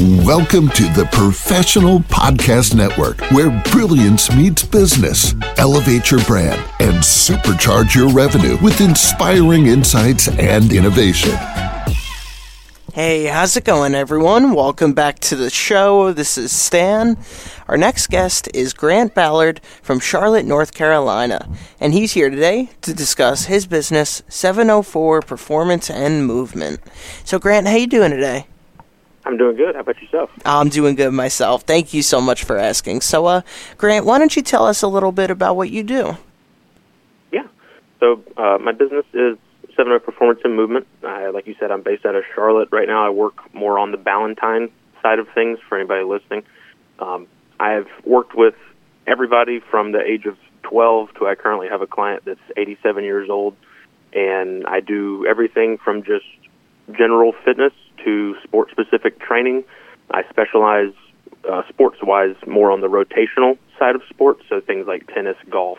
Welcome to the Professional Podcast Network, where brilliance meets business. Elevate your brand and supercharge your revenue with inspiring insights and innovation. Hey, how's it going, everyone? Welcome back to the show. This is Stan. Our next guest is Grant Ballard from Charlotte, North Carolina, and he's here today to discuss his business, 704 Performance and Movement. So, Grant, how you doing today? I'm doing good. How about yourself? I'm doing good myself. Thank you so much for asking. So, uh, Grant, why don't you tell us a little bit about what you do? Yeah. So, uh, my business is 704 Performance and Movement. Uh, like you said, I'm based out of Charlotte. Right now, I work more on the Ballantyne side of things for anybody listening. Um, I've worked with everybody from the age of 12 to I currently have a client that's 87 years old. And I do everything from just general fitness to sport specific training. I specialize uh, sports wise more on the rotational side of sports, so things like tennis, golf,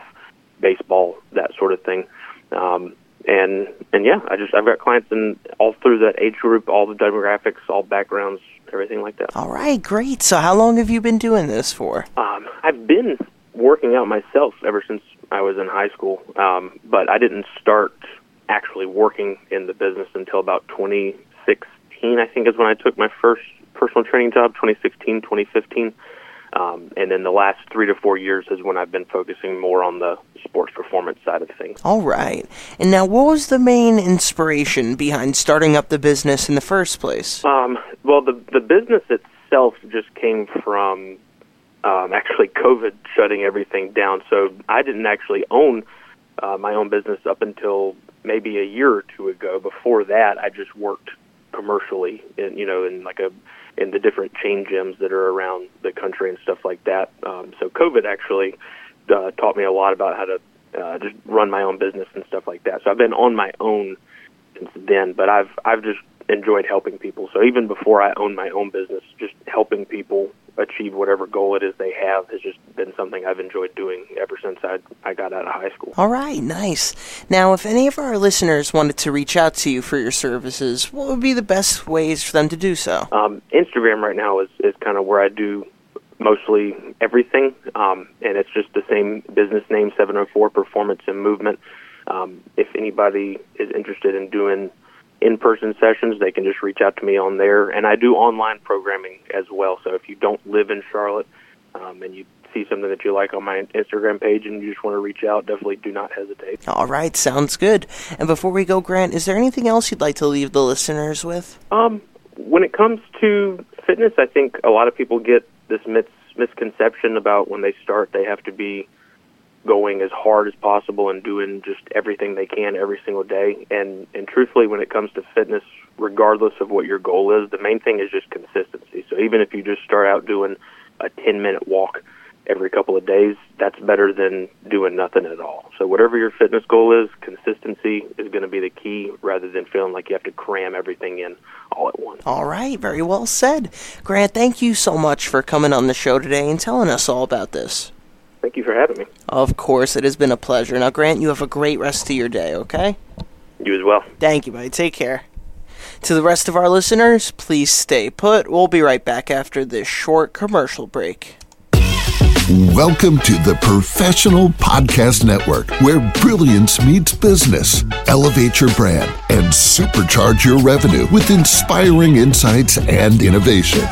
baseball, that sort of thing. Um, and and yeah, I just I've got clients in all through that age group, all the demographics, all backgrounds, everything like that. All right, great. So, how long have you been doing this for? Um, I've been working out myself ever since I was in high school, um, but I didn't start actually working in the business until about 2016. I think is when I took my first personal training job. 2016, 2015. Um, and then the last three to four years is when I've been focusing more on the sports performance side of things. All right. And now, what was the main inspiration behind starting up the business in the first place? Um, well, the the business itself just came from um, actually COVID shutting everything down. So I didn't actually own uh, my own business up until maybe a year or two ago. Before that, I just worked commercially, in, you know, in like a in the different chain gyms that are around the country and stuff like that. Um, so COVID actually uh, taught me a lot about how to uh, just run my own business and stuff like that. So I've been on my own since then, but I've I've just enjoyed helping people. So even before I owned my own business, just helping people achieve whatever goal it is they have has just been something I've enjoyed doing ever since I I got out of high school. All right, nice. Now, if any of our listeners wanted to reach out to you for your services, what would be the best ways for them to do so? Um, Instagram right now is is kind of where I do mostly everything, um, and it's just the same business name, 704 Performance and Movement. Um, if anybody is interested in doing in-person sessions, they can just reach out to me on there. And I do online programming as well. So if you don't live in Charlotte um, and you see something that you like on my Instagram page and you just want to reach out, definitely do not hesitate. All right, sounds good. And before we go, Grant, is there anything else you'd like to leave the listeners with? Um, when it comes to fitness, I think a lot of people get this mis- misconception about when they start, they have to be going as hard as possible and doing just everything they can every single day. And and truthfully, when it comes to fitness, regardless of what your goal is, the main thing is just consistency. So even if you just start out doing a 10 minute walk every couple of days, that's better than doing nothing at all. So whatever your fitness goal is, consistency is going to be the key rather than feeling like you have to cram everything in all at once. All right, very well said. Grant, thank you so much for coming on the show today and telling us all about this. Thank you for having me. Of course, it has been a pleasure. Now, Grant, you have a great rest of your day, okay? You as well. Thank you, buddy. Take care. To the rest of our listeners, please stay put. We'll be right back after this short commercial break. Welcome to the Professional Podcast Network, where brilliance meets business. Elevate your brand and supercharge your revenue with inspiring insights and innovation.